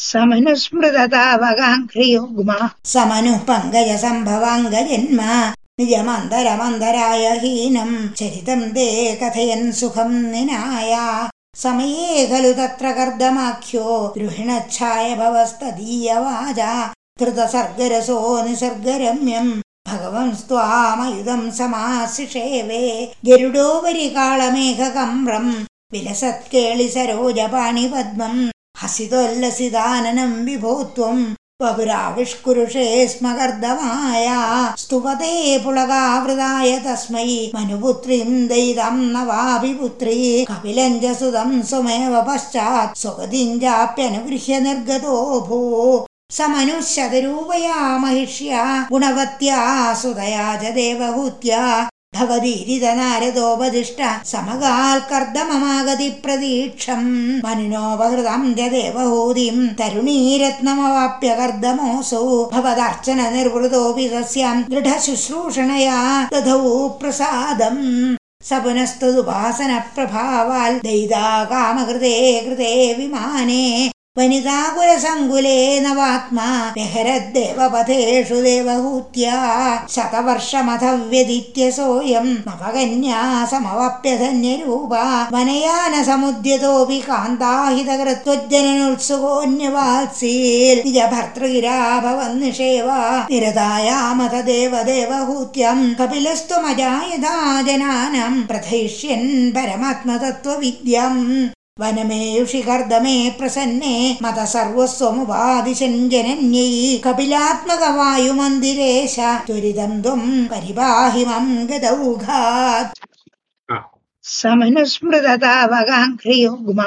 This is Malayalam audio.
സമനുസ്മൃതതാവകാഘ്രിയുഗ്മ സമനു പങ്കജ സംഭവാംഗജന്മ നിജമന്തരമന്തരായ ഹീനം ചരിതം തേ കഥയൻ സുഖം നിനായ. സമയേ ഖലു തത്ര കർദ്ദമാഖ്യോ ഗൃഹിണച്ഛായ ഭവസ്തദീയവാച ധൃതസർഗരസോ നിസർഗരമ്യം ഭഗവം സ്വാമയുധം സമാശിഷേവേ ഗരുഡോപരി കാളമേഘകമ്രം വിലസത്കേളി സരോജപാണിപദ്മം ഹസിതോല്ലസിതാനനം വിഭോത്വം ബഹുരാവിഷ്കുരുഷേ സ്മകർദ്ദമായ സ്തുപതേ പുളകാവൃതായ തസ്മൈ മനുപുത്രീം ദൈതം നവാഭിപുത്രീ കപിലഞ്ചസുതം സ്വമേവ പശ്ചാത് സ്വഗതിഞ്ചാപ്യനുഗൃഹ്യ നിർഗതോ ഭൂ സമനുശതരൂപയാ മഹിഷ്യ ഗുണവത്യാ സുതയാ ച ദേവഹൂത്യ भवदीरिद नारदोपदिष्ट समगाल्कर्दममागति प्रतीक्षम् मनोपहृतम् जदेवहूदिम् तरुणीरत्नमवाप्यकर्दमोऽसौ भवदर्चन निर्वृतोऽपि तस्यां दृढशुश्रूषणया दधौ प्रसादम्। स पुनस्तदुपासनप्रभावाल् दयिता कामकृते कृते विमाने। वनिताकुलसङ्कुले नवात्मा मेहरद्देव पथेषु देवहूत्या शतवर्षमधव्यधित्य सोऽयम् नवकन्या समवाप्यधन्यरूपा वनयानसमुद्यतोऽपि कान्ताहितकरत्वज्जनोत्सुकोऽन्यवात्सीर्तिज भर्तृगिरा भवन्निषेवारदायामथ देव देवहूत्यम् कपिलस्त्वमजायधा जनानां प्रथयिष्यन् परमात्मतत्त्वविद्यम् ജനാനം പ്രഥയിഷ്യൻ പരമാത്മതത്വവിദ്യം വനമേയുഷി കർദ്ദമേ പ്രസന്നേ മത സർവസ്വമുപാദിശൻ ജനന്യൈ കപിലാത്മകവായുമന്ദിരേശ ത്വരിതം ത്വം പരിപാഹി മം ഗതൗഘാത് സമനുസ്മൃതതാവകാഘ്രിയുഗ്മ